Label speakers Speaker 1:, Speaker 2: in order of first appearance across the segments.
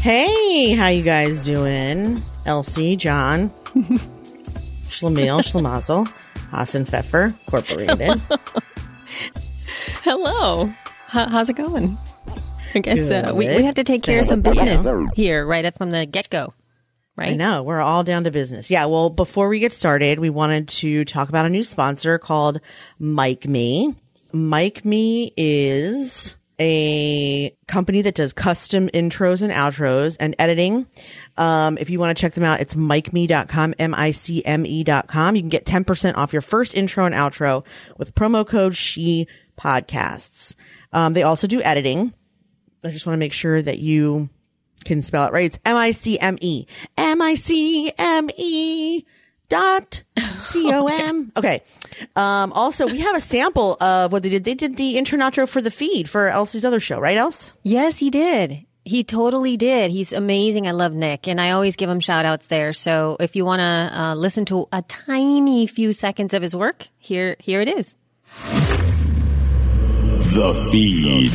Speaker 1: Hey, how you guys doing? Elsie, John, Schlemiel, Schlemazel, Hasenpfeffer, Incorporated.
Speaker 2: Hello. H- how's it going? I guess uh, we, we have to take care of some business here right up from the get go. Right?
Speaker 1: I know, we're all down to business. Yeah, well, before we get started, we wanted to talk about a new sponsor called MicMe. Mike Me is a company that does custom intros and outros and editing. Um, if you want to check them out, it's micme.com, M-I-C-M-E dot com. You can get 10% off your first intro and outro with promo code SHE podcasts. Um, they also do editing. I just want to make sure that you can spell it right. It's M I C M E. M I C M E dot C O M. Okay. Um, also, we have a sample of what they did. They did the intro outro for the feed for Elsie's other show, right, Else?
Speaker 2: Yes, he did. He totally did. He's amazing. I love Nick, and I always give him shout outs there. So if you want to uh, listen to a tiny few seconds of his work, here here it is.
Speaker 3: The feed.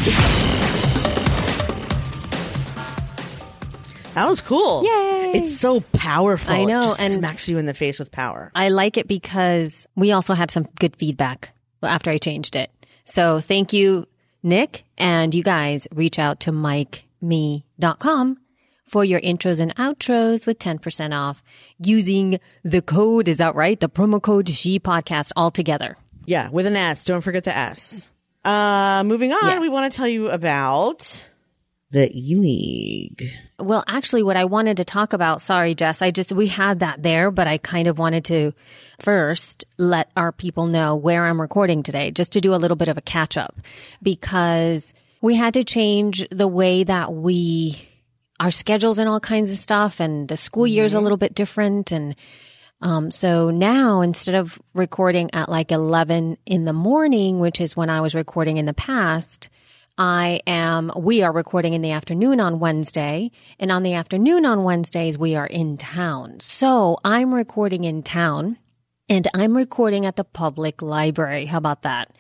Speaker 1: That was cool.
Speaker 2: Yay.
Speaker 1: It's so powerful.
Speaker 2: I know, and-
Speaker 1: smacks you in the face with power.
Speaker 2: I like it because we also had some good feedback after I changed it. So thank you, Nick, and you guys reach out to micme.com for your intros and outros with 10% off using the code. Is that right? The promo code She Podcast all together.
Speaker 1: Yeah, with an S. Don't forget the S. Uh, moving on,
Speaker 2: Yeah.
Speaker 1: we want to tell you about the E League.
Speaker 2: Well, actually, what I wanted to talk about, sorry, Jess, I just, we had that there, but I kind of wanted to first let our people know where I'm recording today, just to do a little bit of a catch up because we had to change the way that we, our schedules and all kinds of stuff, and the school year's a little bit different. And um, so now instead of recording at like 11 in the morning, which is when I was recording in the past, I am, we are recording in the afternoon on Wednesday. And on the afternoon on Wednesdays, we are in town. So I'm recording in town and I'm recording at the public library. How about that?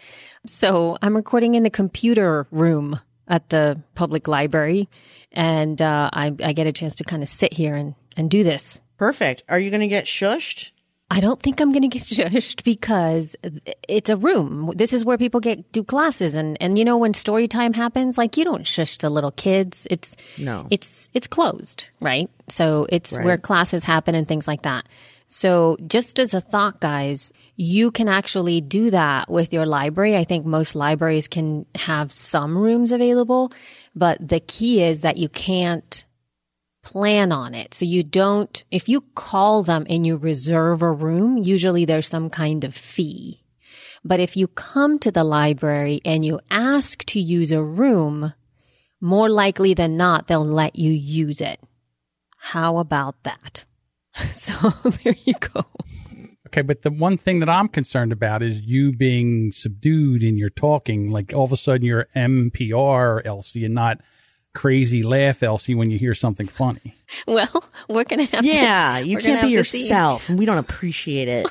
Speaker 2: So I'm recording in the computer room at the public library. And, uh, I, I get a chance to kind of sit here and, and do this.
Speaker 1: Perfect. Are you going to get shushed?
Speaker 2: I don't think I'm going to get shushed because it's a room. This is where people get do classes, and and you know when story time happens, like you don't shush the little kids. It's
Speaker 1: No.
Speaker 2: it's it's closed, right? So it's where classes happen and things like that. So just as a thought, guys, you can actually do that with your library. I think most libraries can have some rooms available, but the key is that you can't plan on it. So you don't, if you call them and you reserve a room, usually there's some kind of fee. But if you come to the library and you ask to use a room, more likely than not, they'll let you use it. How about that? So there you go.
Speaker 4: Okay, but the one thing that I'm concerned about is you being subdued in your talking. Like all of a sudden you're NPR Elsie and not crazy laugh Elsie when you hear something funny.
Speaker 2: Well, we're going to have
Speaker 1: Yeah,
Speaker 2: to,
Speaker 1: you can't be
Speaker 2: have to see.
Speaker 1: yourself, and we don't appreciate it.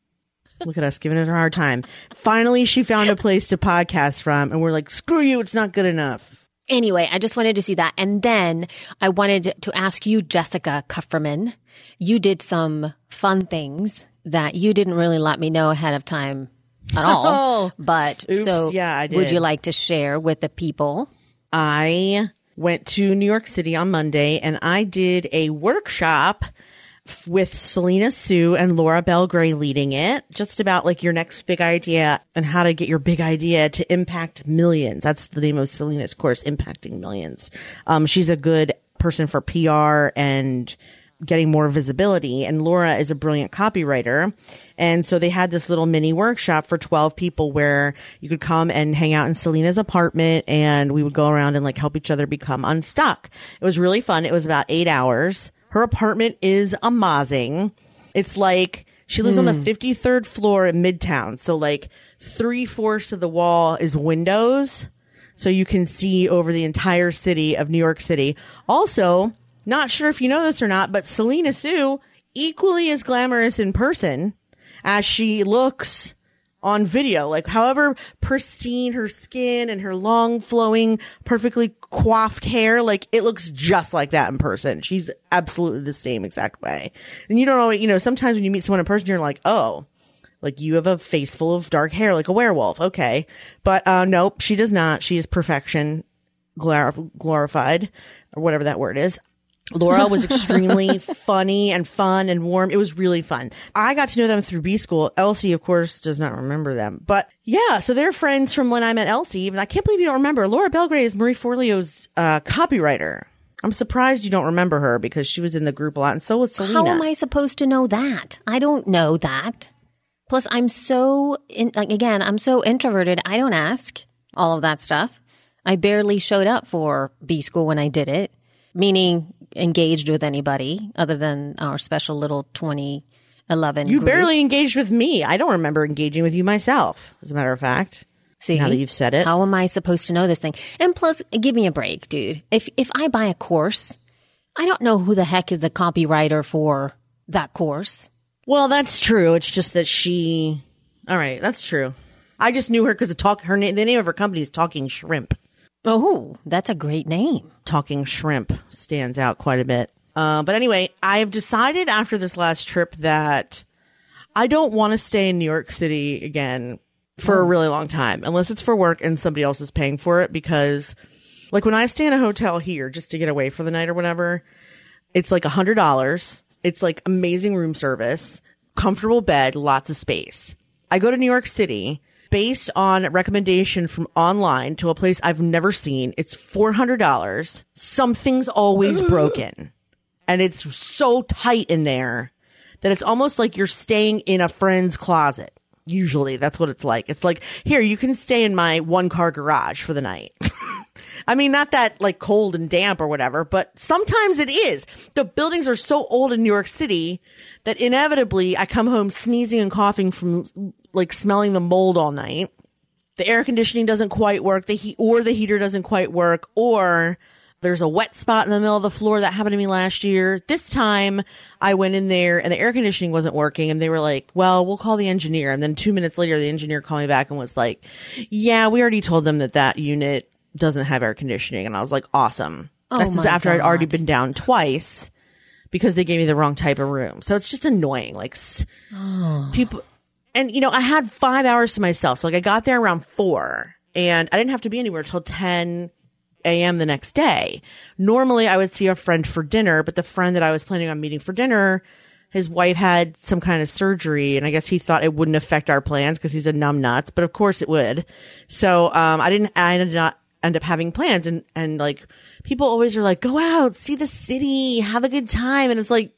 Speaker 1: Look at us giving it a hard time. Finally, she found a place to podcast from, and we're like, screw you, it's not good enough.
Speaker 2: Anyway, I just wanted to see that. And then I wanted to ask you, Jessica Kupferman, you did some fun things that you didn't really let me know ahead of time at all.
Speaker 1: Oh,
Speaker 2: but
Speaker 1: oops,
Speaker 2: so
Speaker 1: yeah, I
Speaker 2: would you like to share with the people?
Speaker 1: I went to New York City on Monday and I did a workshop with Selena Soo and Laura Belgray leading it, just about like your next big idea and how to get your big idea to impact millions. That's the name of Selena's course, Impacting Millions. Um, she's a good person for PR and getting more visibility. And Laura is a brilliant copywriter. And so they had this little mini workshop for 12 people where you could come and hang out in Selena's apartment and we would go around and like help each other become unstuck. It was really fun. It was about eight hours. Her apartment is amazing. It's like she lives on the hmm. 53rd floor in Midtown. So like three fourths of the wall is windows. So you can see over the entire city of New York City. Also, not sure if you know this or not, but Selena Soo equally as glamorous in person as she looks on video. Like, however pristine her skin and her long flowing, perfectly coiffed hair, like it looks just like that in person. She's absolutely the same exact way. And you don't know, you know, sometimes when you meet someone in person, you're like, oh, like you have a face full of dark hair, like a werewolf. Okay. But, uh, nope, she does not. She is perfection glor- glorified or whatever that word is. Laura was extremely funny and fun and warm. It was really fun. I got to know them through B school. Elsie, of course, does not remember them, but yeah, so they're friends from when I met Elsie. And I can't believe you don't remember. Laura Belgray is Marie Forleo's uh, copywriter. I'm surprised you don't remember her because she was in the group a lot, and so was Selena.
Speaker 2: How am I supposed to know that? I don't know that. Plus, I'm so in, like again, I'm so introverted. I don't ask all of that stuff. I barely showed up for B school when I did it, meaning engaged with anybody other than our special little 2011.
Speaker 1: You
Speaker 2: group.
Speaker 1: barely engaged with me. I don't remember engaging with you myself, as a matter of fact.
Speaker 2: See,
Speaker 1: now that you've said it.
Speaker 2: How am I supposed to know this thing? And plus, give me a break, dude. If if I buy a course, I don't know who the heck is the copywriter for that course.
Speaker 1: Well, that's true. It's just that she. All right, that's true. I just knew her because the talk. Her name. The name of her company is Talking Shrimp.
Speaker 2: Oh, that's a great name.
Speaker 1: Talking Shrimp stands out quite a bit. Uh, but anyway, I have decided after this last trip that I don't want to stay in New York City again for a really long time, unless it's for work and somebody else is paying for it. Because, like, when I stay in a hotel here just to get away for the night or whatever, it's like a hundred dollars. It's like amazing room service, comfortable bed, lots of space. I go to New York City based on recommendation from online to a place I've never seen. It's $400. Something's always broken. And it's so tight in there that it's almost like you're staying in a friend's closet. Usually that's what it's like. It's like, here, you can stay in my one car garage for the night. I mean, not that like cold and damp or whatever, but sometimes it is. The buildings are so old in New York City that inevitably I come home sneezing and coughing from like smelling the mold all night. The air conditioning doesn't quite work. The heat or the heater doesn't quite work or there's a wet spot in the middle of the floor that happened to me last year. This time I went in there and the air conditioning wasn't working and they were like, well, we'll call the engineer. And then two minutes later, the engineer called me back and was like, yeah, we already told them that that unit doesn't have air conditioning. And I was like, awesome.
Speaker 2: Oh
Speaker 1: That's after I'd already been down twice because they gave me the wrong type of room. So it's just annoying. Like s- people, and you know, I had five hours to myself. So like I got there around four and I didn't have to be anywhere till 10 a.m. the next day. Normally I would see a friend for dinner, but the friend that I was planning on meeting for dinner, his wife had some kind of surgery and I guess he thought it wouldn't affect our plans because he's a numb nuts, but of course it would. So, um, I didn't, I did not end up having plans and, and like people always are like, go out, see the city, have a good time. And it's like,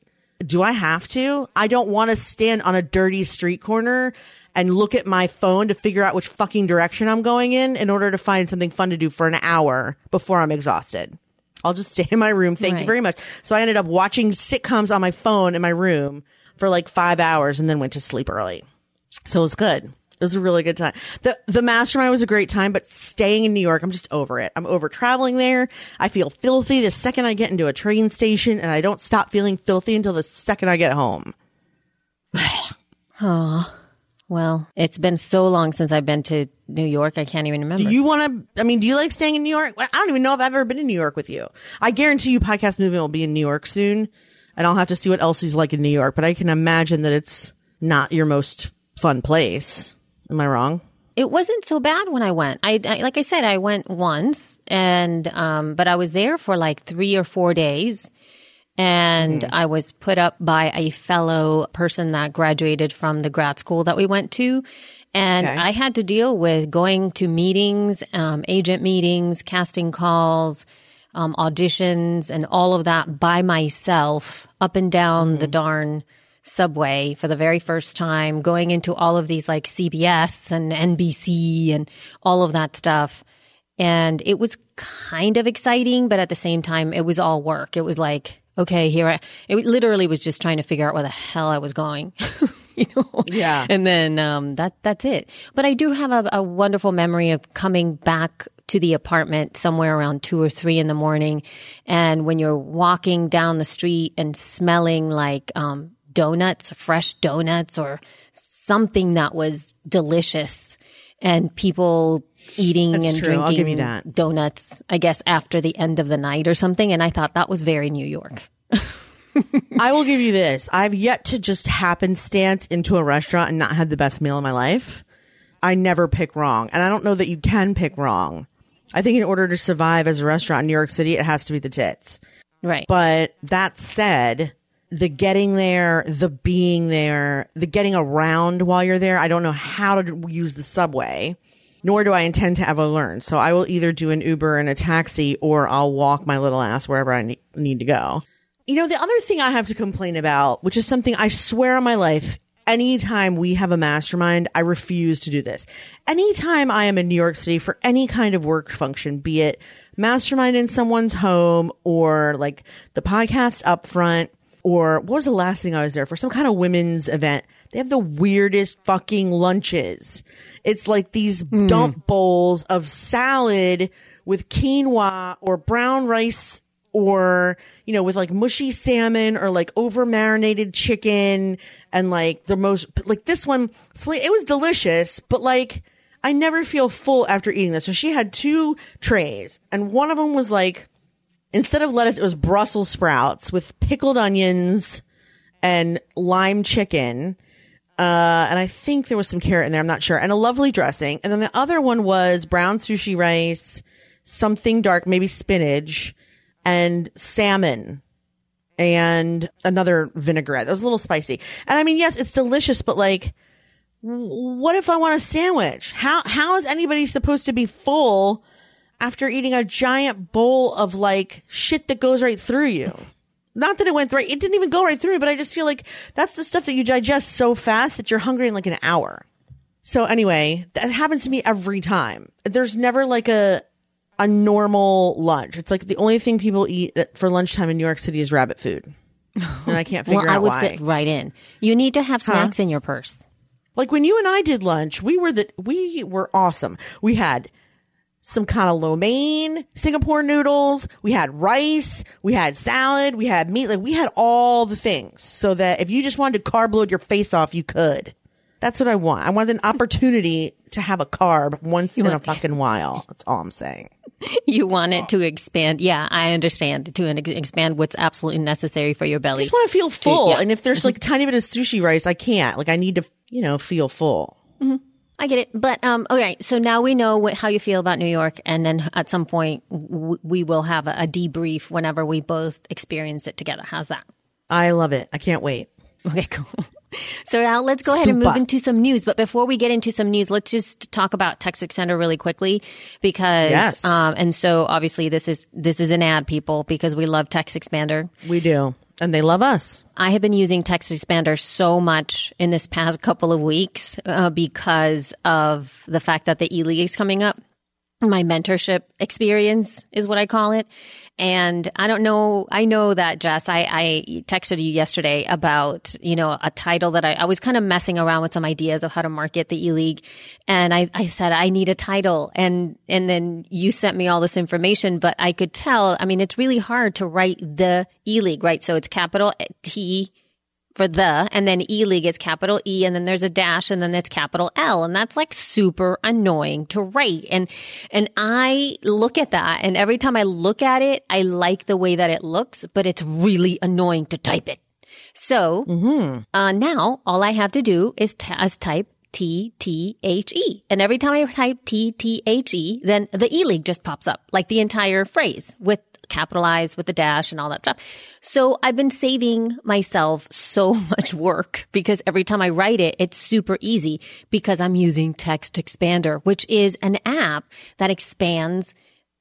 Speaker 1: do I have to? I don't want to stand on a dirty street corner and look at my phone to figure out which fucking direction I'm going in in order to find something fun to do for an hour before I'm exhausted. I'll just stay in my room. Thank you very much. So I ended up watching sitcoms on my phone in my room for like five hours and then went to sleep early. So it was good. It was a really good time. The the mastermind was a great time, but staying in New York, I'm just over it. I'm over traveling there. I feel filthy the second I get into a train station and I don't stop feeling filthy until the second I get home. Oh.
Speaker 2: Well, it's been so long since I've been to New York. I can't even remember.
Speaker 1: Do you want to? I mean, do you like staying in New York? I don't even know if I've ever been in New York with you. I guarantee you, podcast movement will be in New York soon, and I'll have to see what Elsie's like in New York. But I can imagine that it's not your most fun place. Am I wrong?
Speaker 2: It wasn't so bad when I went. I, I like I said, I went once, and um, but I was there for like three or four days, and I was put up by a fellow person that graduated from the grad school that we went to, and
Speaker 1: Okay.
Speaker 2: I had to deal with going to meetings, um, agent meetings, casting calls, um, auditions and all of that by myself up and down the darn subway for the very first time, going into all of these like CBS and NBC and all of that stuff. And it was kind of exciting, but at the same time, it was all work. It was like, okay, here I, it literally was just trying to figure out where the hell I was going. you know?
Speaker 1: Yeah.
Speaker 2: And then, um, that, that's it. But I do have a, a wonderful memory of coming back to the apartment somewhere around two or three in the morning. And when you're walking down the street and smelling like, um, donuts, fresh donuts or something that was delicious and people eating
Speaker 1: That's
Speaker 2: and
Speaker 1: true.
Speaker 2: drinking
Speaker 1: give you that.
Speaker 2: donuts, I guess, after the end of the night or something. And I thought that was very New York.
Speaker 1: I will give you this. I've yet to just happenstance into a restaurant and not had the best meal of my life. I never pick wrong. And I don't know that you can pick wrong. I think in order to survive as a restaurant in New York City, it has to be the tits.
Speaker 2: Right.
Speaker 1: But that said, the getting there, the being there, the getting around while you're there, I don't know how to use the subway, nor do I intend to ever learn. So I will either do an Uber and a taxi or I'll walk my little ass wherever I ne- need to go. You know, the other thing I have to complain about, which is something I swear on my life, anytime we have a mastermind, I refuse to do this. Anytime I am in New York City for any kind of work function, be it mastermind in someone's home or like the podcast up front, or what was the last thing I was there for? Some kind of women's event. They have the weirdest fucking lunches. It's like these hmm. dump bowls of salad with quinoa or brown rice or, you know, with like mushy salmon or like over marinated chicken and like the most, like this one, it was delicious, but like, I never feel full after eating this. So she had two trays and one of them was like, instead of lettuce, it was Brussels sprouts with pickled onions and lime chicken. Uh, and I think there was some carrot in there. I'm not sure. And a lovely dressing. And then the other one was brown sushi rice, something dark, maybe spinach and salmon and another vinaigrette. That was a little spicy. And I mean, yes, it's delicious, but like, what if I want a sandwich? How, how is anybody supposed to be full after eating a giant bowl of like shit that goes right through you? Not that it went right. It didn't even go right through, but I just feel like that's the stuff that you digest so fast that you're hungry in like an hour. So anyway, that happens to me every time. There's never like a, a normal lunch. It's like the only thing people eat for lunchtime in New York City is rabbit food. And I can't figure
Speaker 2: well, I would
Speaker 1: why.
Speaker 2: fit right in. You need to have snacks in your purse.
Speaker 1: Like when you and I did lunch, we were the we were awesome. We had some kind of lo mein, Singapore noodles, we had rice, we had salad, we had meat, like we had all the things so that if you just wanted to carb load your face off, you could. That's what I want. I want an opportunity to have a carb once in a fucking while. That's all I'm saying.
Speaker 2: You want it to expand. Yeah, I understand. To ex- expand what's absolutely necessary for your belly.
Speaker 1: I just want to feel full.
Speaker 2: yeah.
Speaker 1: And if there's mm-hmm. like a tiny bit of sushi rice, I can't. Like I need to, you know, feel full. Mm-hmm.
Speaker 2: I get it. But um, okay, so now we know what, how you feel about New York, and then at some point w- we will have a, a debrief whenever we both experience it together. How's that?
Speaker 1: I love it. I can't wait.
Speaker 2: Okay, cool. So now let's go ahead and move into some news. But before we get into some news, let's just talk about Text Expander really quickly because,
Speaker 1: Yes.
Speaker 2: um, and so obviously this is this is an ad, people, because we love Text Expander.
Speaker 1: We do. And they love us.
Speaker 2: I have been using Text Expander so much in this past couple of weeks uh, because of the fact that the E League is coming up. My mentorship experience is what I call it. And I don't know, I know that Jess, I, I texted you yesterday about, you know, a title that I, I was kind of messing around with some ideas of how to market the E League. And I, I said, I need a title. And, and then you sent me all this information, but I could tell, I mean, it's really hard to write the E League, right? So it's capital eh, T for the, and then E League is capital E, and then there's a dash, and then it's capital L, and that's like super annoying to write. And and I look at that, and every time I look at it, I like the way that it looks, but it's really annoying to type it. So uh, now all I have to do is, t- is type T T H E. And every time I type T T H E, then the E League just pops up, like the entire phrase with capitalized with the dash and all that stuff. So I've been saving myself so much work because every time I write it, it's super easy because I'm using Text Expander, which is an app that expands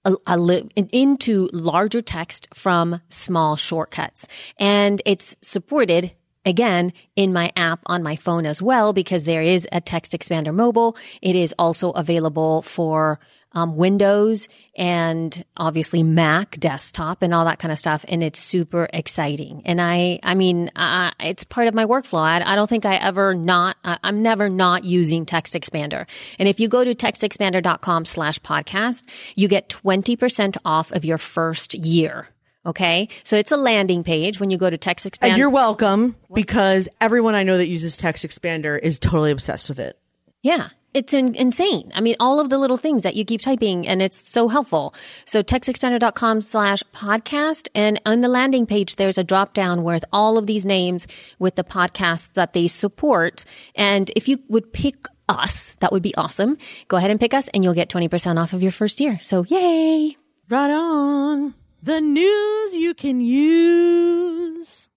Speaker 2: a, a li- into larger text from small shortcuts. And it's supported again in my app on my phone as well because there is a text expander mobile. It is also available for um, Windows and obviously Mac desktop and all that kind of stuff. And it's super exciting. And I, I mean, uh, it's part of my workflow. I, I don't think I ever not, I'm never not using text expander. And if you go to textexpander.com slash podcast, you get 20% off of your first year. Okay. So it's a landing page when you go to Text Expander.
Speaker 1: And you're welcome because everyone I know that uses Text Expander is totally obsessed with it.
Speaker 2: Yeah. It's in, insane. I mean, all of the little things that you keep typing and it's so helpful. So textexpander.com slash podcast. And on the landing page, there's a drop down with all of these names with the podcasts that they support. And if you would pick us, that would be awesome. Go ahead and pick us and you'll get 20% off of your first year. So yay.
Speaker 1: Right on. The news you can use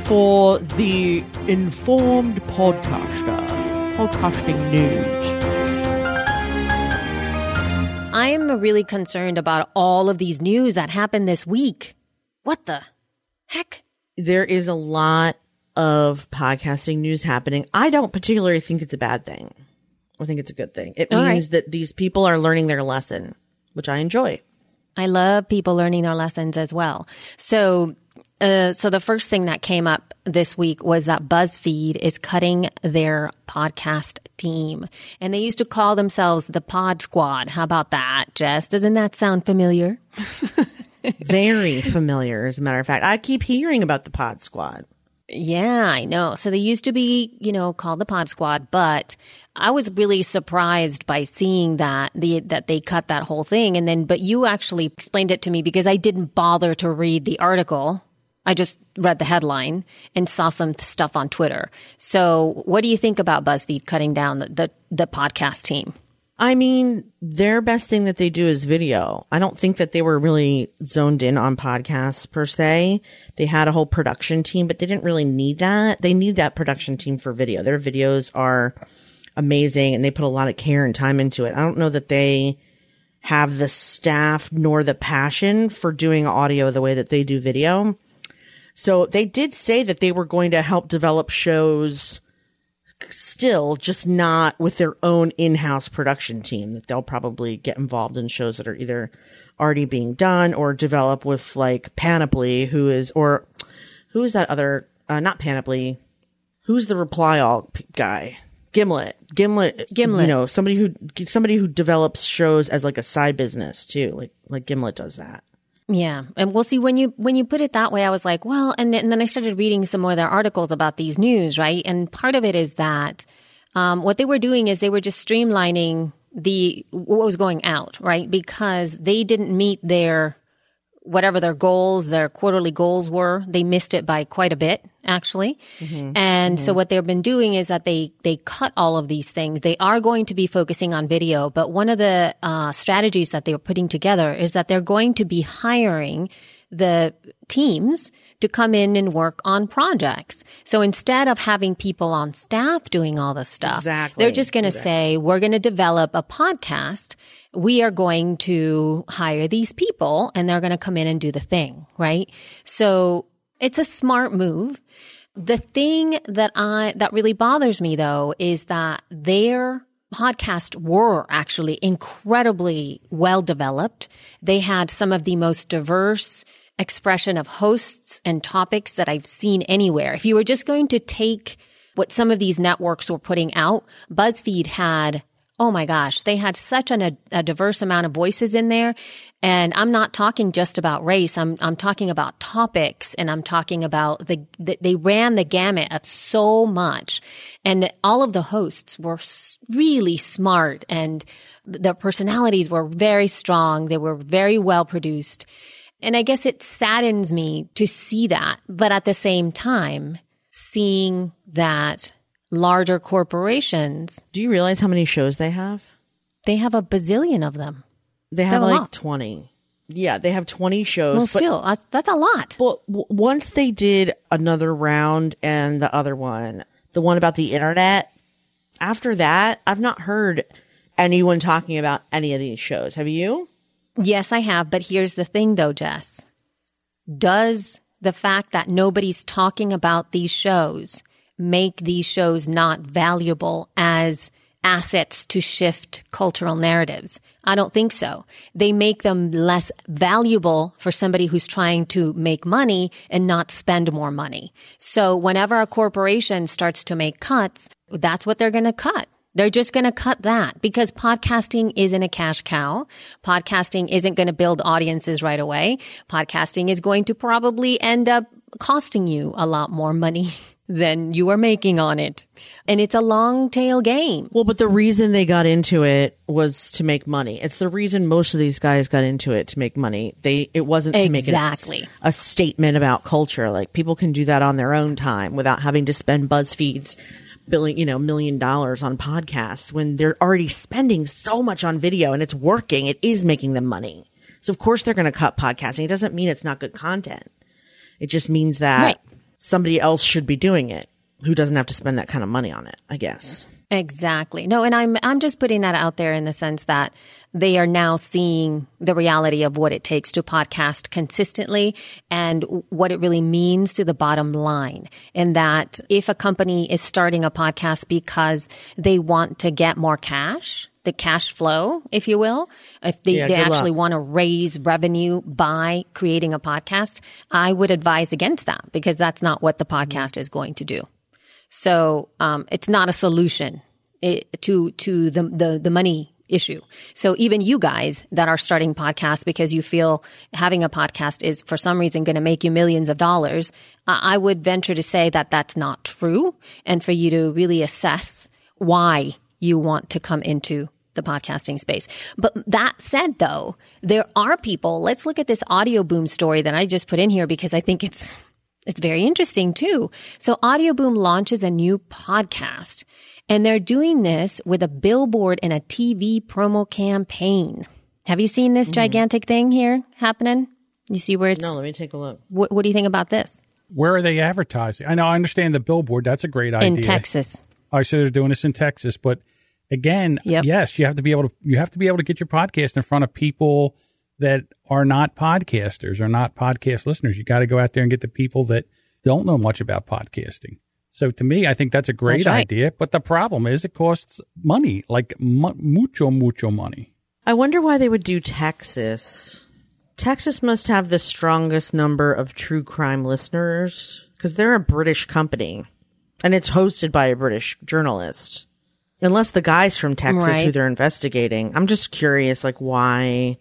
Speaker 1: for the informed podcaster. Podcasting news.
Speaker 2: I am really concerned about all of these news that happened this week. What the heck?
Speaker 1: There is a lot of podcasting news happening. I don't particularly think it's a bad thing. I think it's a good thing. It
Speaker 2: All
Speaker 1: means
Speaker 2: right.
Speaker 1: that these people are learning their lesson, which I enjoy.
Speaker 2: I love people learning their lessons as well. So, uh, so the first thing that came up this week was that BuzzFeed is cutting their podcast team, and they used to call themselves the Pod Squad. How about that, Jess? Doesn't that sound familiar?
Speaker 1: Very familiar, as a matter of fact. I keep hearing about the Pod Squad.
Speaker 2: Yeah, I know. So they used to be, you know, called the Pod Squad, but I was really surprised by seeing that the that they cut that whole thing and then but you actually explained it to me because I didn't bother to read the article. I just read the headline and saw some stuff on Twitter. So, what do you think about BuzzFeed cutting down the the, the podcast team?
Speaker 1: I mean, their best thing that they do is video. I don't think that they were really zoned in on podcasts per se. They had a whole production team, but they didn't really need that. They need that production team for video. Their videos are amazing and they put a lot of care and time into it. I don't know that they have the staff nor the passion for doing audio the way that they do video. So they did say that they were going to help develop shows still just not with their own in-house production team that they'll probably get involved in shows that are either already being done or develop with like Panoply who is or who is that other uh, not Panoply who's the reply all p- guy? Gimlet. Gimlet
Speaker 2: Gimlet.
Speaker 1: you know somebody who somebody who develops shows as like a side business too like like Gimlet does that
Speaker 2: Yeah, and we'll see when you when you put it that way. I was like, well, and then, and then I started reading some more of their articles about these news, right? And part of it is that um, what they were doing is they were just streamlining the what was going out, right? Because they didn't meet their whatever their goals, their quarterly goals were. They missed it by quite a bit, actually. And so what they've been doing is that they they cut all of these things. They are going to be focusing on video, but one of the uh, strategies that they are putting together is that they're going to be hiring the teams to come in and work on projects. So instead of having people on staff doing all this stuff,
Speaker 1: Exactly.
Speaker 2: they're just going to say, we're going to develop a podcast. We are going to hire these people and they're going to come in and do the thing, right? So it's a smart move. The thing that I, that really bothers me though is that their podcasts were actually incredibly well developed. They had some of the most diverse expression of hosts and topics that I've seen anywhere. If you were just going to take what some of these networks were putting out, BuzzFeed had Oh my gosh, they had such an, a, a diverse amount of voices in there. And I'm not talking just about race. I'm, I'm talking about topics and I'm talking about the, the, they ran the gamut of so much. And all of the hosts were really smart and their personalities were very strong. They were very well produced. And I guess it saddens me to see that. But at the same time, seeing that larger corporations,
Speaker 1: do you realize how many shows they have
Speaker 2: they have a bazillion of them.
Speaker 1: they have like
Speaker 2: lot.
Speaker 1: 20 yeah they have 20 shows
Speaker 2: Well,
Speaker 1: but-
Speaker 2: still, that's, that's a lot.
Speaker 1: Well, w- once they did another round and the other one, the one about the internet, after that, I've not heard anyone talking about any of these shows. Have you?
Speaker 2: Yes, I have. But here's the thing though, Jess. Does the fact that nobody's talking about these shows make these shows not valuable as assets to shift cultural narratives? I don't think so. They make them less valuable for somebody who's trying to make money and not spend more money. So whenever a corporation starts to make cuts, that's what they're going to cut. They're just going to cut that because podcasting isn't a cash cow. Podcasting isn't going to build audiences right away. Podcasting is going to probably end up costing you a lot more money than you are making on it. And it's a long tail game.
Speaker 1: Well, but the reason they got into it was to make money. It's the reason most of these guys got into it to make money. They it wasn't to make
Speaker 2: Exactly.
Speaker 1: it a, a statement about culture. Like people can do that on their own time without having to spend BuzzFeed's billion, you know, million dollars on podcasts when they're already spending so much on video and it's working. It is making them money. So of course they're going to cut podcasting. It doesn't mean it's not good content. It just means that
Speaker 2: Right.
Speaker 1: Somebody else should be doing it who doesn't have to spend that kind of money on it, I guess.
Speaker 2: Exactly. No, and I'm I'm just putting that out there in the sense that they are now seeing the reality of what it takes to podcast consistently and what it really means to the bottom line. And that if a company is starting a podcast because they want to get more cash, the cash flow, if you will, if they,
Speaker 1: Yeah,
Speaker 2: they
Speaker 1: luck.
Speaker 2: actually want to raise revenue by creating a podcast, I would advise against that because that's not what the podcast is going to do. So um, it's not a solution it, to to the, the the money issue. So even you guys that are starting podcasts because you feel having a podcast is for some reason going to make you millions of dollars, I would venture to say that that's not true, and for you to really assess why you want to come into the podcasting space. But that said, though, there are people. Let's look at this Audioboom story that I just put in here because I think it's it's very interesting too. So Audioboom launches a new podcast and they're doing this with a billboard and a TV promo campaign. Have you seen this mm-hmm. gigantic thing here happening? You see where it's,
Speaker 1: No, let me take a look.
Speaker 2: what, what do you think about this?
Speaker 4: Where are they advertising? I know I understand the billboard. That's a great idea.
Speaker 2: In Texas.
Speaker 4: I so they're doing this in Texas, but again,
Speaker 2: Yep.
Speaker 4: yes, you have to be able to you have to be able to get your podcast in front of people that are not podcasters or not podcast listeners. You got to go out there and get the people that don't know much about podcasting. So to me, I think that's a great
Speaker 2: That's right.
Speaker 4: idea. But the problem is it costs money, like mu- mucho mucho money.
Speaker 1: I wonder why they would do Texas. Texas must have the strongest number of true crime listeners because they're a British company and it's hosted by a British journalist. Unless the guy's from Texas who they're investigating. I'm just curious, like, why?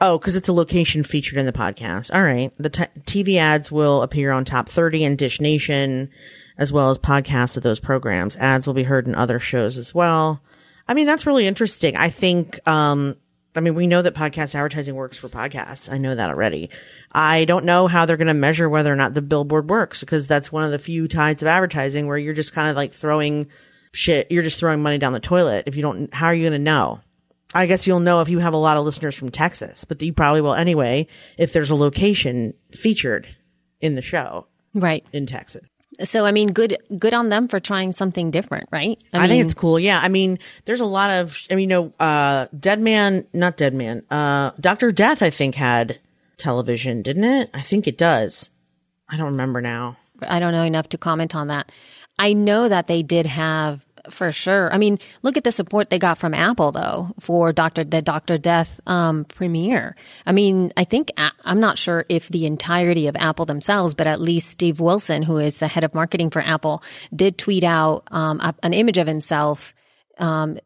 Speaker 1: Oh, because it's a location featured in the podcast. All right. The t- TV ads will appear on Top 30 and Dish Nation, as well as podcasts of those programs. Ads will be heard in other shows as well. I mean, that's really interesting. I think, um, I mean, we know that podcast advertising works for podcasts. I know that already. I don't know how they're going to measure whether or not the billboard works because that's one of the few types of advertising where you're just kind of like throwing shit. You're just throwing money down the toilet. If you don't, how are you going to know? I guess you'll know if you have a lot of listeners from Texas, but you probably will anyway if there's a location featured in the show
Speaker 2: Right.
Speaker 1: in Texas.
Speaker 2: So, I mean, good, good on them for trying something different, right?
Speaker 1: I, think it's cool. Yeah. I mean, there's a lot of, I mean, you know, uh, Dead Man, not Dead Man, uh, Dr. Death, I think had television, didn't it? I think it does. I don't remember now.
Speaker 2: I don't know enough to comment on that. I know that they did have for sure. I mean, look at the support they got from Apple though for Doctor the Doctor Death um, premiere. I mean, I think I'm not sure if the entirety of Apple themselves, but at least Steve Wilson, who is the head of marketing for Apple, did tweet out um, an image of himself um,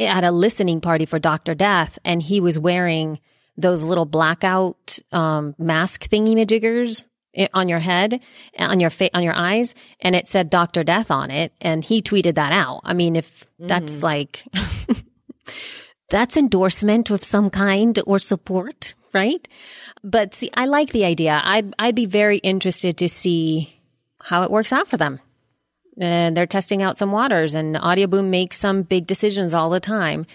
Speaker 2: at a listening party for Doctor Death, and he was wearing those little blackout um, mask thingy majiggers on your head, on your fa- on your eyes, and it said Doctor Death on it, and he tweeted that out. I mean, if that's mm-hmm. like that's endorsement of some kind or support, right? But see, I like the idea. I'd I'd be very interested to see how it works out for them. And they're testing out some waters, and Audioboom makes some big decisions all the time.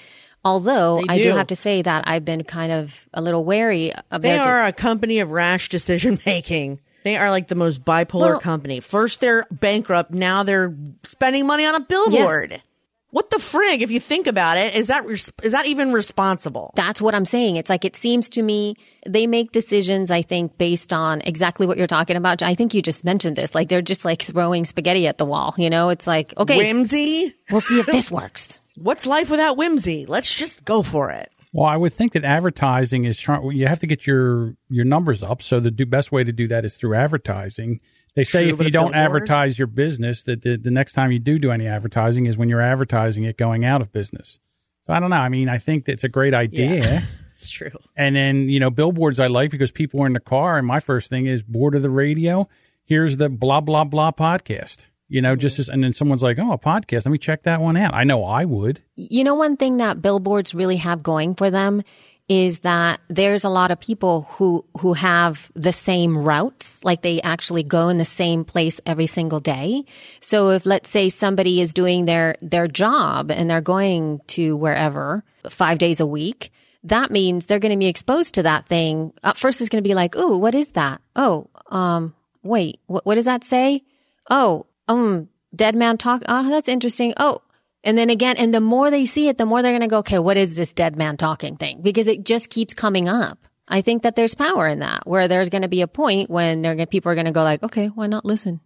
Speaker 2: Although
Speaker 1: They
Speaker 2: I do
Speaker 1: do.
Speaker 2: have to say that I've been kind of a little wary of
Speaker 1: They are a company of rash decision making. They are like the most bipolar
Speaker 2: Well-
Speaker 1: company. First they're bankrupt, now they're spending money on a billboard. What the frig? If you think about it, is that res- is that even responsible?
Speaker 2: That's what I'm saying. It's like it seems to me they make decisions, I think, based on exactly what you're talking about. I think you just mentioned this. Like they're just like throwing spaghetti at the wall. You know, it's like, okay,
Speaker 1: Whimsy.
Speaker 2: we'll see if this works.
Speaker 1: What's life without whimsy? Let's just go for it.
Speaker 4: Well, I would think that advertising is trying. You have to get your your numbers up. So the do, best way to do that is through advertising. They say
Speaker 1: True,
Speaker 4: if you don't advertise your business, that the, the next time you do do any advertising is when you're advertising it going out of business. So I don't know. I mean, I think that's a great idea.
Speaker 1: It's true.
Speaker 4: And then, you know, billboards I like because people are in the car. And my first thing is bored of the radio. Here's the blah, blah, blah podcast. You know, just as, and then someone's like, oh, a podcast. Let me check that one out. I know I would.
Speaker 2: You know, one thing that billboards really have going for them is that there's a lot of people who who have the same routes like they actually go in the same place every single day so if let's say somebody is doing their their job and they're going to wherever 5 days a week that means they're going to be exposed to that thing at first it's going to be like ooh what is that oh um wait what, what does that say oh um dead man talk oh that's interesting oh and then again, and the more they see it, the more they're going to go, okay, what is this dead man talking thing? Because it just keeps coming up. I think that there's power in that, where there's going to be a point when they're gonna, people are going to go like, okay, why not listen?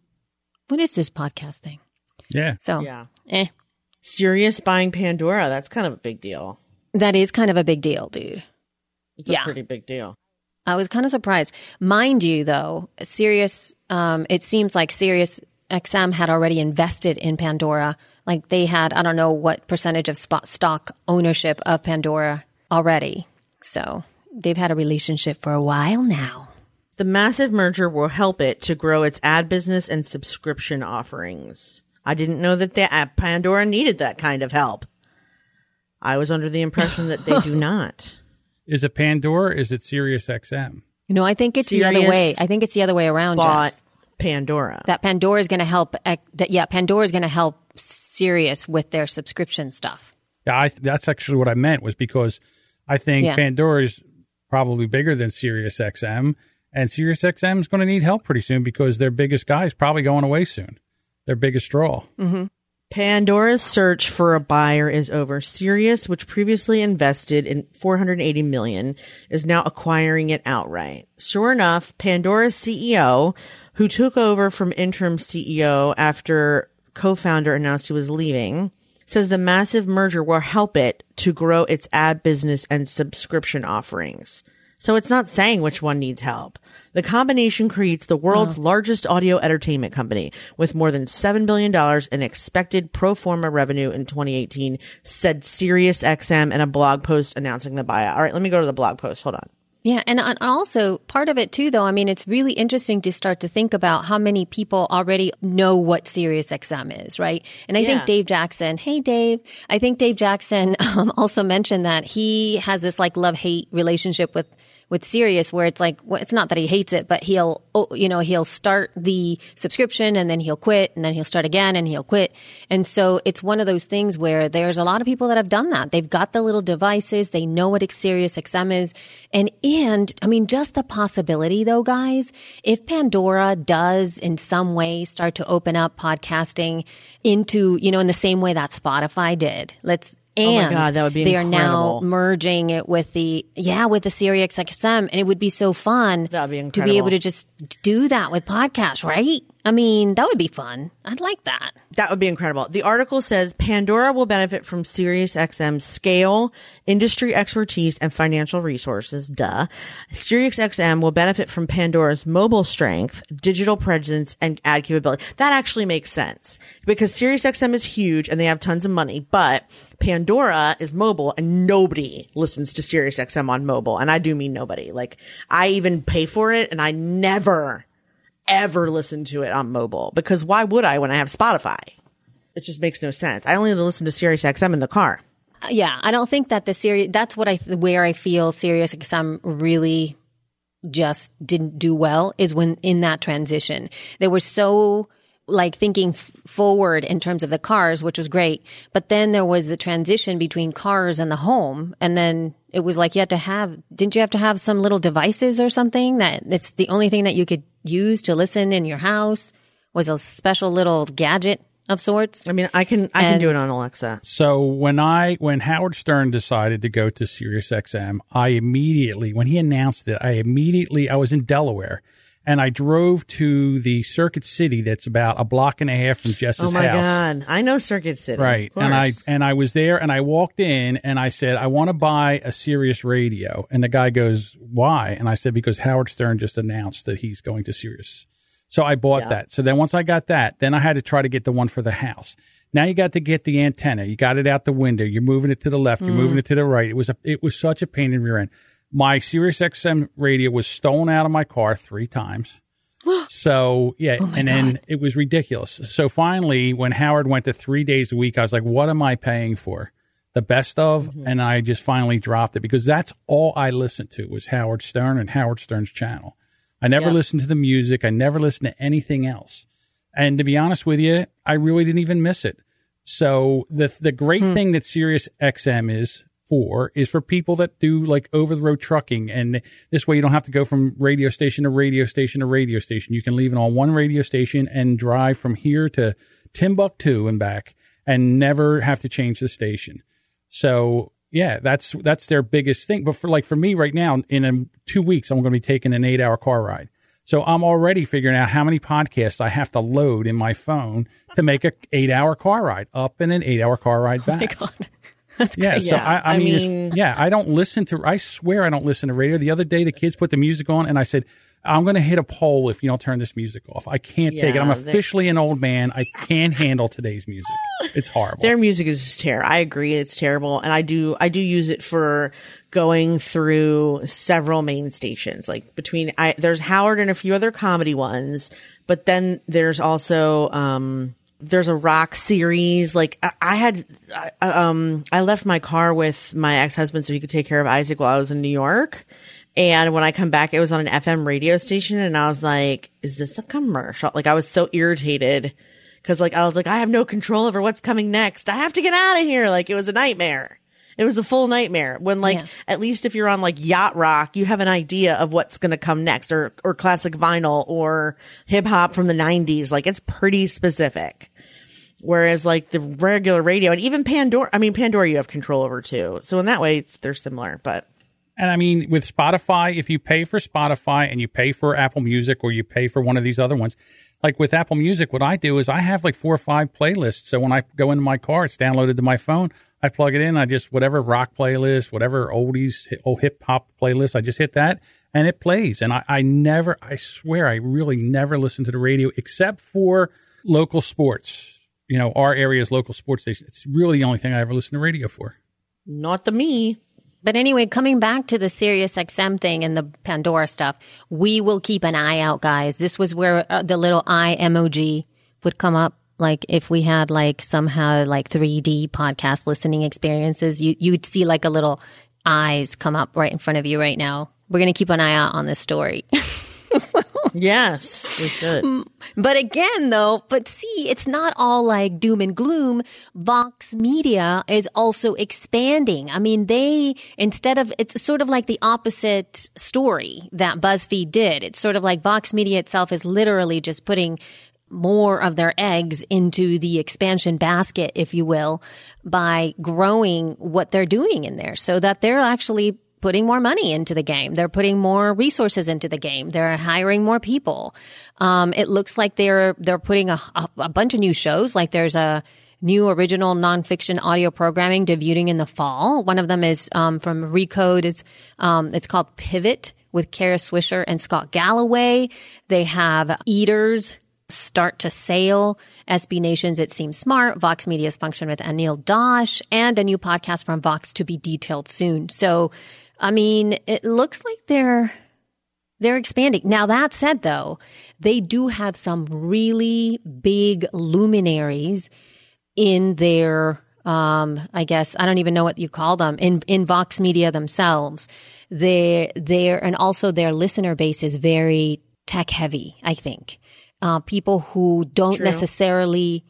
Speaker 2: What is this podcast thing?
Speaker 4: Yeah.
Speaker 2: So,
Speaker 1: Yeah.
Speaker 2: eh,
Speaker 1: Sirius buying Pandora. That's kind of a big deal.
Speaker 2: that is kind of a big deal, dude.
Speaker 1: It's
Speaker 2: Yeah.
Speaker 1: a pretty big deal.
Speaker 2: I was kind of surprised. Mind you, though, Sirius, um, it seems like Sirius XM had already invested in Pandora. Like they had, I don't know what percentage of spot stock ownership of Pandora already. So they've had a relationship for a while now.
Speaker 1: The massive merger will help it to grow its ad business and subscription offerings. I didn't know that the app Pandora needed that kind of help. I was under the impression that they do not.
Speaker 4: Is it Pandora? Or is it Sirius XM?
Speaker 2: No, I think it's the other way. I think it's the other way around.
Speaker 1: Bought
Speaker 2: Jess.
Speaker 1: Pandora.
Speaker 2: That Pandora is going to help. Eh, that yeah, Pandora is going to help Sirius with their subscription stuff.
Speaker 4: Yeah, I, that's actually what I meant was because I think
Speaker 2: Yeah.
Speaker 4: Pandora is probably bigger than Sirius XM, and Sirius XM is going to need help pretty soon because their biggest guy is probably going away soon. Their biggest straw. Mm-hmm.
Speaker 1: Pandora's search for a buyer is over. Sirius, which previously invested in 480 million, is now acquiring it outright. Sure enough, Pandora's CEO, who took over from interim CEO after co-founder announced he was leaving, says the massive merger will help it to grow its ad business and subscription offerings. So it's not saying which one needs help. The combination creates the world's largest audio entertainment company with more than $7 billion in expected pro forma revenue in 2018, said Sirius XM in a blog post announcing the buyout. All right, let me go to the blog post. Hold on.
Speaker 2: Yeah, and, and also part of it too, though. I mean, it's really interesting to start to think about how many people already know what Sirius XM is, right? And I
Speaker 1: Yeah.
Speaker 2: think Dave Jackson. Hey, Dave. I think Dave Jackson um, also mentioned that he has this like love hate relationship with with Sirius, where it's like well, it's not that he hates it, but he'll oh, you know he'll start the subscription and then he'll quit and then he'll start again and he'll quit. And so it's one of those things where there's a lot of people that have done that. They've got the little devices, they know what Sirius XM is, and and I mean just the possibility though, guys, if Pandora does in some way start to open up podcasting into you know in the same way that Spotify did, let's. And
Speaker 1: Oh my God, that would be
Speaker 2: they are now merging it with the yeah with the Sirius XM, and it would be so fun
Speaker 1: be
Speaker 2: to be able to just do that with podcasts, right? I mean, that would be fun. I'd like that.
Speaker 1: That would be incredible. The article says Pandora will benefit from SiriusXM's scale, industry expertise, and financial resources. Duh. SiriusXM will benefit from Pandora's mobile strength, digital presence, and ad capability. That actually makes sense because SiriusXM is huge and they have tons of money, but Pandora is mobile and nobody listens to SiriusXM on mobile. And I do mean nobody. Like I even pay for it and I never ever listen to it on mobile because why would I when I have Spotify? It just makes no sense. I only listen to Sirius XM in the car.
Speaker 2: Uh, Yeah, I don't think that the Sirius. That's what I where I feel XM really just didn't do well is when in that transition they were so like thinking f- forward in terms of the cars, which was great. But then there was the transition between cars and the home. And then it was like you had to have, didn't you have to have some little devices or something that it's the only thing that you could use to listen in your house was a special little gadget of sorts.
Speaker 1: I mean, I can I can do it on Alexa.
Speaker 4: So when I when Howard Stern decided to go to Sirius XM, I immediately when he announced it, I immediately I was in Delaware and I drove to the Circuit City that's about a block and a half from Jess's
Speaker 1: Oh my
Speaker 4: house.
Speaker 1: god, I know Circuit City.
Speaker 4: Right. And I and I was there and I walked in and I said, I want to buy a Sirius radio. And the guy goes, Why? And I said, Because Howard Stern just announced that he's going to Sirius. So I bought that. So then once I got that, then I had to try to get the one for the house. Now you got to get the antenna. You got it out the window. You're moving it to the left. You're mm. moving it to the right. It was a, it was such a pain in the rear end. My Sirius XM radio was stolen out of my car three times. So yeah, oh and then it was ridiculous. So finally, when Howard went to three days a week, I was like, "What am I paying for?" The best of, mm-hmm. and I just finally dropped it because that's all I listened to was Howard Stern and Howard Stern's channel. I never listened to the music. I never listened to anything else. And to be honest with you, I really didn't even miss it. So the the great hmm. thing that Sirius XM is for is for people that do like over the road trucking, and this way you don't have to go from radio station to radio station to radio station. You can leave it on one radio station and drive from here to Timbuktu and back, and never have to change the station. So yeah, that's that's their biggest thing. But for like for me right now, in um two weeks, I'm going to be taking an eight hour car ride. So I'm already figuring out how many podcasts I have to load in my phone to make a eight hour car ride up and an eight hour car ride back. yeah, so
Speaker 1: Yeah,
Speaker 4: I, I,
Speaker 1: I
Speaker 4: mean,
Speaker 1: mean-
Speaker 4: yeah, I don't listen to. I swear I don't listen to radio. The other day, the kids put the music on, and I said, "I'm going to hit a pole if you don't turn this music off. I can't take it. I'm
Speaker 1: Yeah, they-
Speaker 4: officially an old man. I can't handle today's music. It's horrible."
Speaker 1: Their music is terrible. I agree, it's terrible, and I do I do use it for going through several main stations. Like between I there's Howard and a few other comedy ones, but then there's also um there's a rock series. Like I, I had I, um I left my car with my ex husband so he could take care of Isaac while I was in New York. And when I come back, it was on an FM radio station, and I was like, "Is this a commercial?" Like I was so irritated because like I was like, I have no control over what's coming next. I have to get out of here. Like it was a nightmare. It was a full nightmare. When like
Speaker 2: Yeah.
Speaker 1: at least if you're on like yacht rock, you have an idea of what's going to come next, or or classic vinyl, or hip hop from the '90s. Like it's pretty specific. Whereas like the regular radio and even Pandora, I mean Pandora, you have control over too. So in that way, it's they're similar. But
Speaker 4: And I mean, with Spotify, if you pay for Spotify and you pay for Apple Music or you pay for one of these other ones, like with Apple Music, what I do is I have like four or five playlists. So when I go into my car, it's downloaded to my phone. I plug it in. I just, whatever rock playlist, whatever oldies, old hip hop playlist, I just hit that and it plays. And I, I never, I swear, I really never listen to the radio except for local sports. You know, our area's local sports station. It's really the only thing I ever listen to radio for.
Speaker 1: not the me.
Speaker 2: But anyway, coming back to the Sirius XM thing and the Pandora stuff, we will keep an eye out, guys. This was where uh, the little eye emoji would come up. Like if we had like somehow like 3D podcast listening experiences, you you would see like a little eyes come up right in front of you right now. We're gonna keep an eye out on this story.
Speaker 1: Yes, we should.
Speaker 2: But again, though, but see, it's not all like doom and gloom. Vox Media is also expanding. I mean, they, instead of, it's sort of like the opposite story that BuzzFeed did. It's sort of like Vox Media itself is literally just putting more of their eggs into the expansion basket, if you will, by growing what they're doing in there so that they're actually putting more money into the game. They're putting more resources into the game. They're hiring more people. Um, it looks like they're they're putting a, a, a bunch of new shows. Like there's a new original nonfiction audio programming debuting in the fall. One of them is um, from Recode. It's um, it's called Pivot with Kara Swisher and Scott Galloway. They have Eaters. Start to Sail, SB Nations, It Seems Smart, Vox Media's Function with Anil Dash, and a new podcast from Vox to be detailed soon. So, I mean, it looks like they're they're expanding. Now that said though, they do have some really big luminaries in their um I guess I don't even know what you call them in in Vox Media themselves. They their and also their listener base is very tech heavy, I think. Uh people who don't necessarily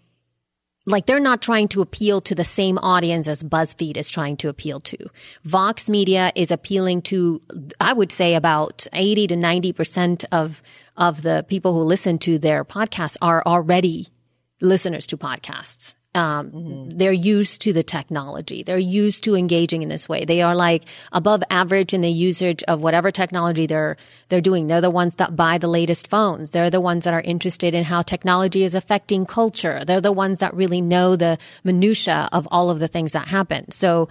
Speaker 2: like they're not trying to appeal to the same audience as BuzzFeed is trying to appeal to. Vox Media is appealing to, I would say about 80 to 90% of, of the people who listen to their podcasts are already listeners to podcasts. Um, they're used to the technology. They're used to engaging in this way. They are like above average in the usage of whatever technology they're, they're doing. They're the ones that buy the latest phones. They're the ones that are interested in how technology is affecting culture. They're the ones that really know the minutia of all of the things that happen. So,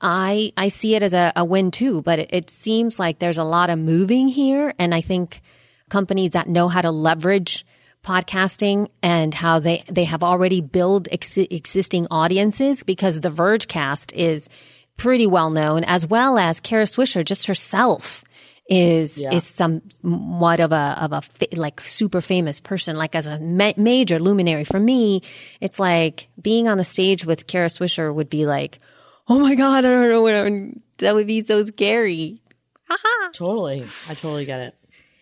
Speaker 2: I I see it as a, a win too, but it, it seems like there's a lot of moving here, and I think companies that know how to leverage podcasting and how they they have already built ex- existing audiences because the Vergecast is pretty well known, as well as Kara Swisher just herself is
Speaker 1: Yeah.
Speaker 2: is somewhat of a of a fa- like super famous person like as a ma- major luminary for me it's like being on the stage with Kara Swisher would be like oh my god I don't know what I'm, that would be so scary
Speaker 1: Totally. I totally get it.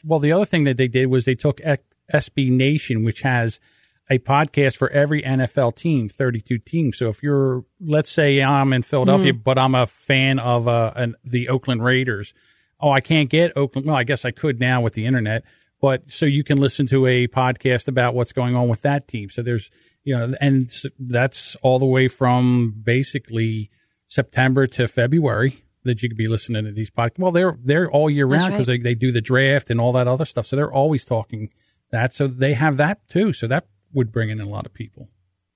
Speaker 4: Well, the other thing that they did was they took X- SB Nation, which has a podcast for every NFL team, 32 teams. So if you're, let's say I'm in Philadelphia, but I'm a fan of uh, an, the Oakland Raiders. Oh, I can't get Oakland. Well, I guess I could now with the internet, but so you can listen to a podcast about what's going on with that team. So there's, you know, and that's all the way from basically September to February that you could be listening to these podcasts. Well, they're they're all year round because they, they do the draft and all that other stuff. So they're always talking that. So they have that too. So that would bring in a lot of people.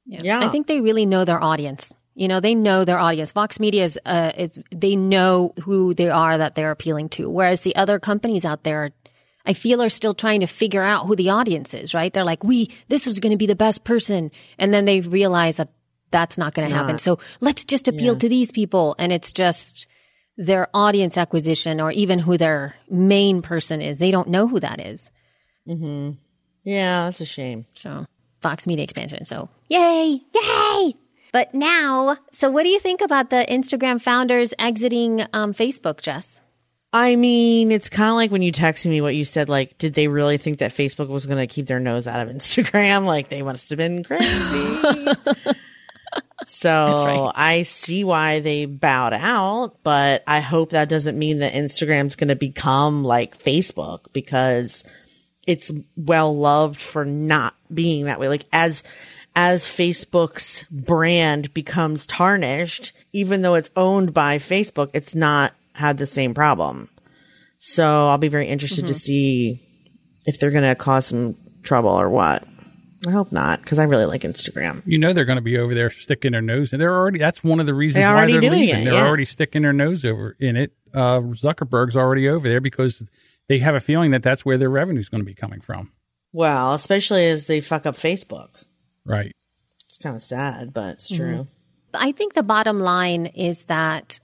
Speaker 1: Yeah.
Speaker 2: I think they really know their audience. You know, they know their audience. Vox Media is, uh, is, they know who they are that they're appealing to. Whereas the other companies out there, I feel are still trying to figure out who the audience is, right? They're like, we, this is going to be the best person. And then they realize that that's not going to happen.
Speaker 1: not.
Speaker 2: So let's just appeal to these people. And it's just their audience acquisition or even who their main person is. They don't know who that is.
Speaker 1: Yeah, that's a shame.
Speaker 2: So Vox Media expansion. So yay, yay! But now, so what do you think about the Instagram founders exiting um, Facebook, Jess?
Speaker 1: I mean, it's kind of like when you texted me what you said. Like, did they really think that Facebook was going to keep their nose out of Instagram? Like, they must have been crazy. so
Speaker 2: right.
Speaker 1: I see why they bowed out, but I hope that doesn't mean that Instagram's going to become like Facebook because it's well loved for not being that way. Like as as Facebook's brand becomes tarnished, even though it's owned by Facebook, it's not had the same problem. So I'll be very interested to see if they're going to cause some trouble or what. I hope not, because I really like Instagram.
Speaker 4: You know they're going to be over there sticking their nose, and they're already. That's one of the reasons
Speaker 1: They're
Speaker 4: why they're
Speaker 1: doing
Speaker 4: leaving.
Speaker 1: it,
Speaker 4: they're already sticking their nose over in it. Uh, Zuckerberg's already over there because they have a feeling that that's where their revenue is going to be coming from.
Speaker 1: Well, especially as they fuck up Facebook.
Speaker 4: Right.
Speaker 1: It's kind of sad, but it's mm-hmm. true.
Speaker 2: I think the bottom line is that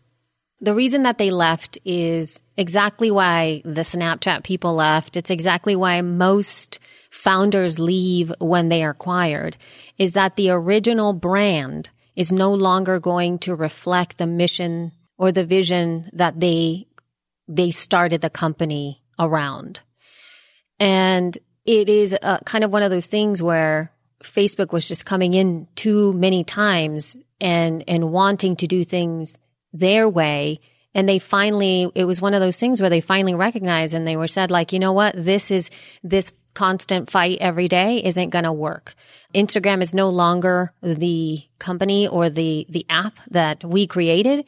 Speaker 2: the reason that they left is exactly why the Snapchat people left. It's exactly why most founders leave when they are acquired is that the original brand is no longer going to reflect the mission or the vision that they they started the company around. And it is uh, kind of one of those things where Facebook was just coming in too many times and and wanting to do things their way. And they finally, it was one of those things where they finally recognized and they were said, like, you know what, this is this constant fight every day isn't going to work. Instagram is no longer the company or the the app that we created.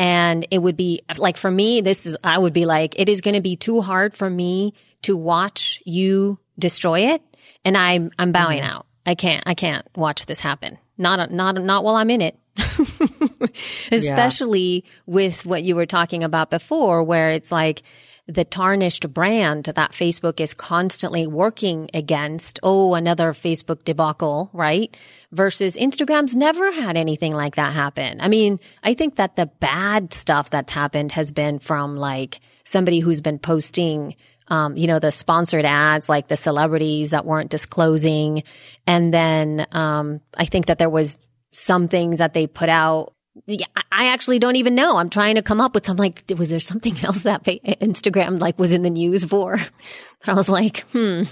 Speaker 2: And it would be like for me, this is, I would be like, it is going to be too hard for me to watch you destroy it. And I'm, I'm bowing mm-hmm. out. I can't, I can't watch this happen. Not, not, not while I'm in it. Especially with what you were talking about before, where it's like, the tarnished brand that Facebook is constantly working against. Oh, another Facebook debacle, right? Versus Instagram's never had anything like that happen. I mean, I think that the bad stuff that's happened has been from like somebody who's been posting um, you know, the sponsored ads, like the celebrities that weren't disclosing. And then, um, I think that there was some things that they put out. Yeah, I- actually don't even know. I'm trying to come up with some like, was there something else that Instagram like was in the news for? But I was like, hmm.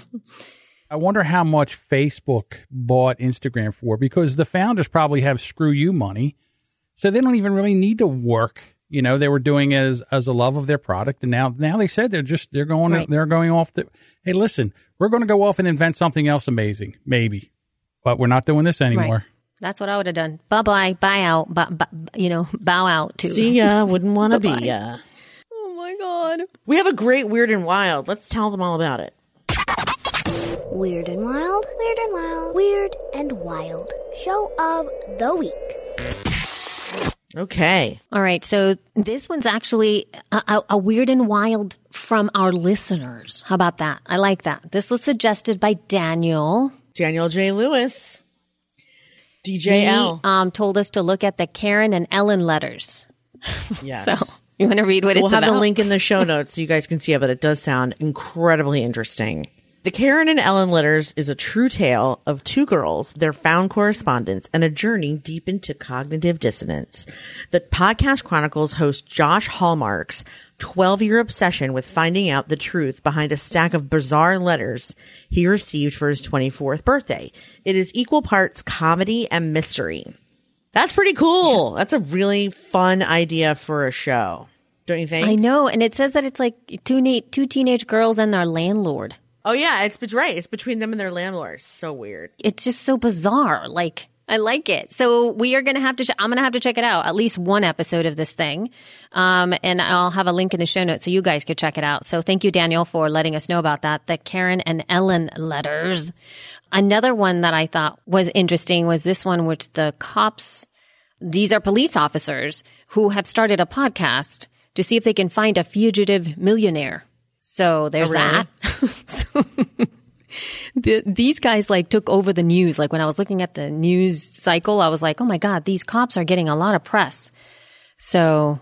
Speaker 4: I wonder how much Facebook bought Instagram for because the founders probably have screw you money. So they don't even really need to work. You know, they were doing it as as a love of their product and now now they said they're just they're going
Speaker 2: Right.
Speaker 4: they're going off the Hey, listen, we're going to go off and invent something else amazing, maybe. but we're not doing this anymore.
Speaker 2: Right. That's what I would have done. Bye bye, bye out, bu- bu- you know, bow out too.
Speaker 1: See ya, wouldn't want to be ya.
Speaker 2: Oh my god.
Speaker 1: We have a great Weird and Wild. Let's tell them all about it.
Speaker 3: Weird and Wild, Weird and Wild, Weird and Wild. Show of the week.
Speaker 1: Okay.
Speaker 2: All right, so this one's actually a, a, a weird and wild from our listeners. How about that? I like that. This was suggested by Daniel.
Speaker 1: Daniel J. Lewis. DJL.
Speaker 2: He um, told us to look at the Karen and Ellen letters.
Speaker 1: yes.
Speaker 2: So you want to read what
Speaker 1: So we'll have
Speaker 2: about?
Speaker 1: the link in the show notes so you guys can see it, but it does sound incredibly interesting. The Karen and Ellen Letters is a true tale of two girls, their found correspondence, and a journey deep into cognitive dissonance. The podcast chronicles host Josh Hallmark's 12 year obsession with finding out the truth behind a stack of bizarre letters he received for his 24th birthday. It is equal parts comedy and mystery. That's pretty cool. That's a really fun idea for a show. Don't you think?
Speaker 2: I know, and it says that it's like two ne- two teenage girls and their landlord.
Speaker 1: Oh yeah, it's right. It's between them and their landlords. So weird.
Speaker 2: It's just so bizarre. Like I like it. So we are going to have to. Ch- I'm going to have to check it out. At least one episode of this thing, um, and I'll have a link in the show notes so you guys could check it out. So thank you, Daniel, for letting us know about that. The Karen and Ellen letters. Another one that I thought was interesting was this one, which the cops. These are police officers who have started a podcast to see if they can find a fugitive millionaire. So there's
Speaker 1: Oh, really?
Speaker 2: that. So- the, these guys like took over the news. Like when I was looking at the news cycle, I was like, oh my God, these cops are getting a lot of press. So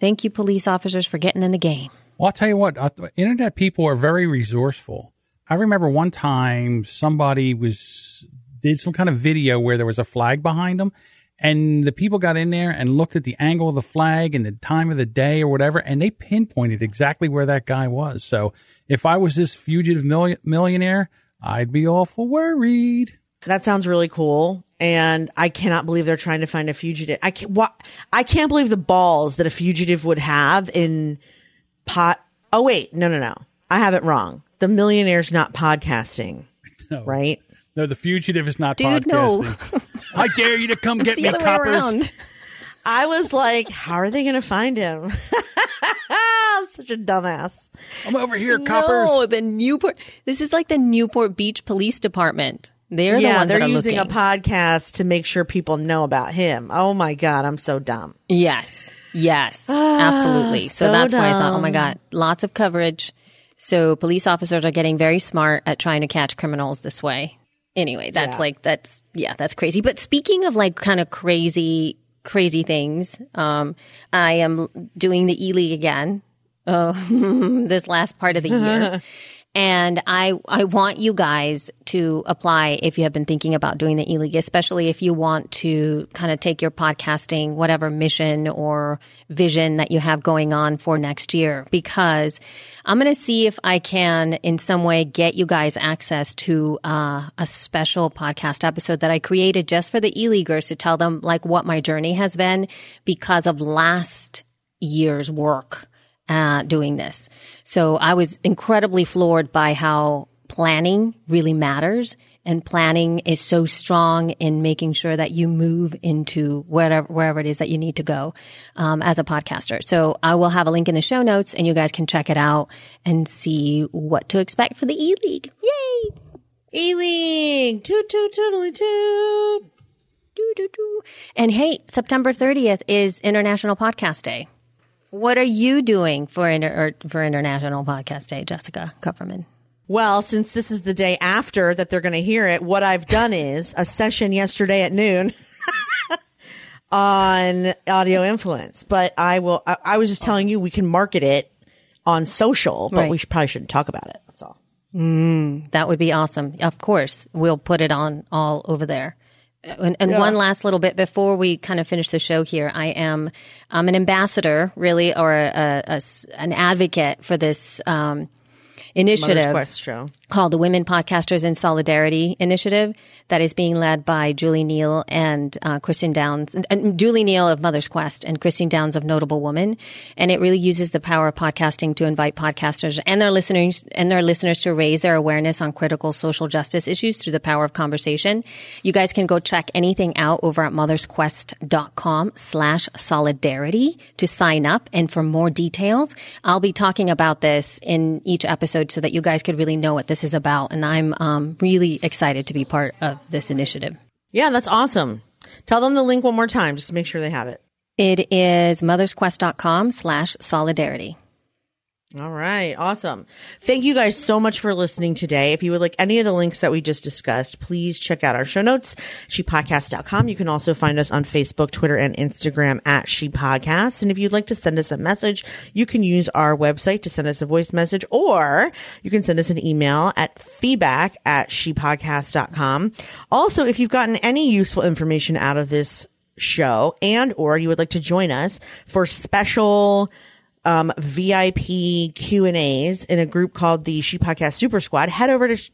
Speaker 2: thank you, police officers, for getting in the game.
Speaker 4: Well, I'll tell you what, internet people are very resourceful. I remember one time somebody was did some kind of video where there was a flag behind them, and the people got in there and looked at the angle of the flag and the time of the day or whatever, and they pinpointed exactly where that guy was. So if I was this fugitive milli- millionaire, I'd be awful worried.
Speaker 1: That sounds really cool. And I cannot believe they're trying to find a fugitive. I can't, what, I can't believe the balls that a fugitive would have in pot. Oh, wait. No, no, no. I have it wrong. The millionaire's not podcasting. Right?
Speaker 4: No, the fugitive is not
Speaker 2: Dude, no.
Speaker 4: podcasting. I dare you to come get me,
Speaker 2: other way
Speaker 4: coppers.
Speaker 2: around.
Speaker 1: I was like, how are they going to find him? Such a dumbass.
Speaker 4: I'm over here, coppers.
Speaker 2: No, the Newport. This is like the Newport Beach Police Department. They're the
Speaker 1: yeah,
Speaker 2: ones
Speaker 1: they're
Speaker 2: that are
Speaker 1: using
Speaker 2: looking.
Speaker 1: a podcast to make sure people know about him. Oh my God. I'm so dumb.
Speaker 2: Yes. Yes. absolutely. So,
Speaker 1: so
Speaker 2: that's why I thought, oh my. God, lots of coverage. So police officers are getting very smart at trying to catch criminals this way. Anyway, that's
Speaker 1: Yeah.
Speaker 2: like, that's, yeah, that's crazy. But speaking of like kind of crazy, crazy things, um, I am doing the E League again. Uh, this last part of the year. And I, I want you guys to apply if you have been thinking about doing the e-league, especially if you want to kind of take your podcasting, whatever mission or vision that you have going on for next year, because I'm going to see if I can in some way get you guys access to uh, a special podcast episode that I created just for the e-leaguers to tell them like what my journey has been because of last year's work uh, doing this. So I was incredibly floored by how planning really matters. And planning is so strong in making sure that you move into wherever, wherever it is that you need to go um, as a podcaster. So I will have a link in the show notes and you guys can check it out and see what to expect for the E League. Yay!
Speaker 1: E-League. Toot, toot, tootly toot.
Speaker 2: Doo, doo, doo. And hey, September 30th is International Podcast Day. What are you doing for inter- or for International Podcast Day, Jessica Kupferman?
Speaker 1: Well, since this is the day after that they're going to hear it, what I've done is a session yesterday at noon on audio influence. But I will, I, I was just telling you we can market it on social, but
Speaker 2: Right.
Speaker 1: we should, probably shouldn't talk about it. That's all.
Speaker 2: Mm, That would be awesome. Of course, we'll put it on all over there. And, and one last little bit before we kind of finish the show here, I am I'm an ambassador, really, or a, a- a an advocate for this um, initiative. Called the Women Podcasters in Solidarity Initiative that is being led by Julie Neal and uh, Kristen Downs, and, and Julie Neal of Mother's Quest and Kristen Downs of Notable Woman. And it really uses the power of podcasting to invite podcasters and their listeners and their listeners to raise their awareness on critical social justice issues through the power of conversation. You guys can go check anything out over at mothersquest.com slash solidarity to sign up. And for more details, I'll be talking about this in each episode so that you guys could really know what this is about. And I'm um, really excited to be part of this initiative.
Speaker 1: Yeah, that's awesome. Tell them the link one more time just to make sure they have it.
Speaker 2: It is mothersquest.com slash solidarity.
Speaker 1: All right. Awesome. Thank you guys so much for listening today. If you would like any of the links that we just discussed, please check out our show notes, shepodcast.com. You can also find us on Facebook, Twitter, and Instagram at She Podcast. And if you'd like to send us a message, you can use our website to send us a voice message or you can send us an email at feedback at shepodcast.com. Also, if you've gotten any useful information out of this show and or you would like to join us for special um, VIP Q and A's in a group called the She Podcast Super Squad, head over to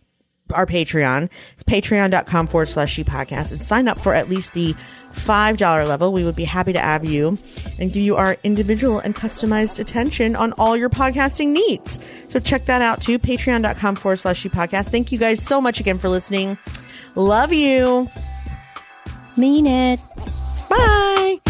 Speaker 1: our Patreon. It's patreon.com forward slash She Podcast and sign up for at least the $5 level. We would be happy to have you and give you our individual and customized attention on all your podcasting needs. So check that out too. Patreon.com forward slash She Podcast. Thank you guys so much again for listening. Love you.
Speaker 2: Mean it.
Speaker 1: Bye.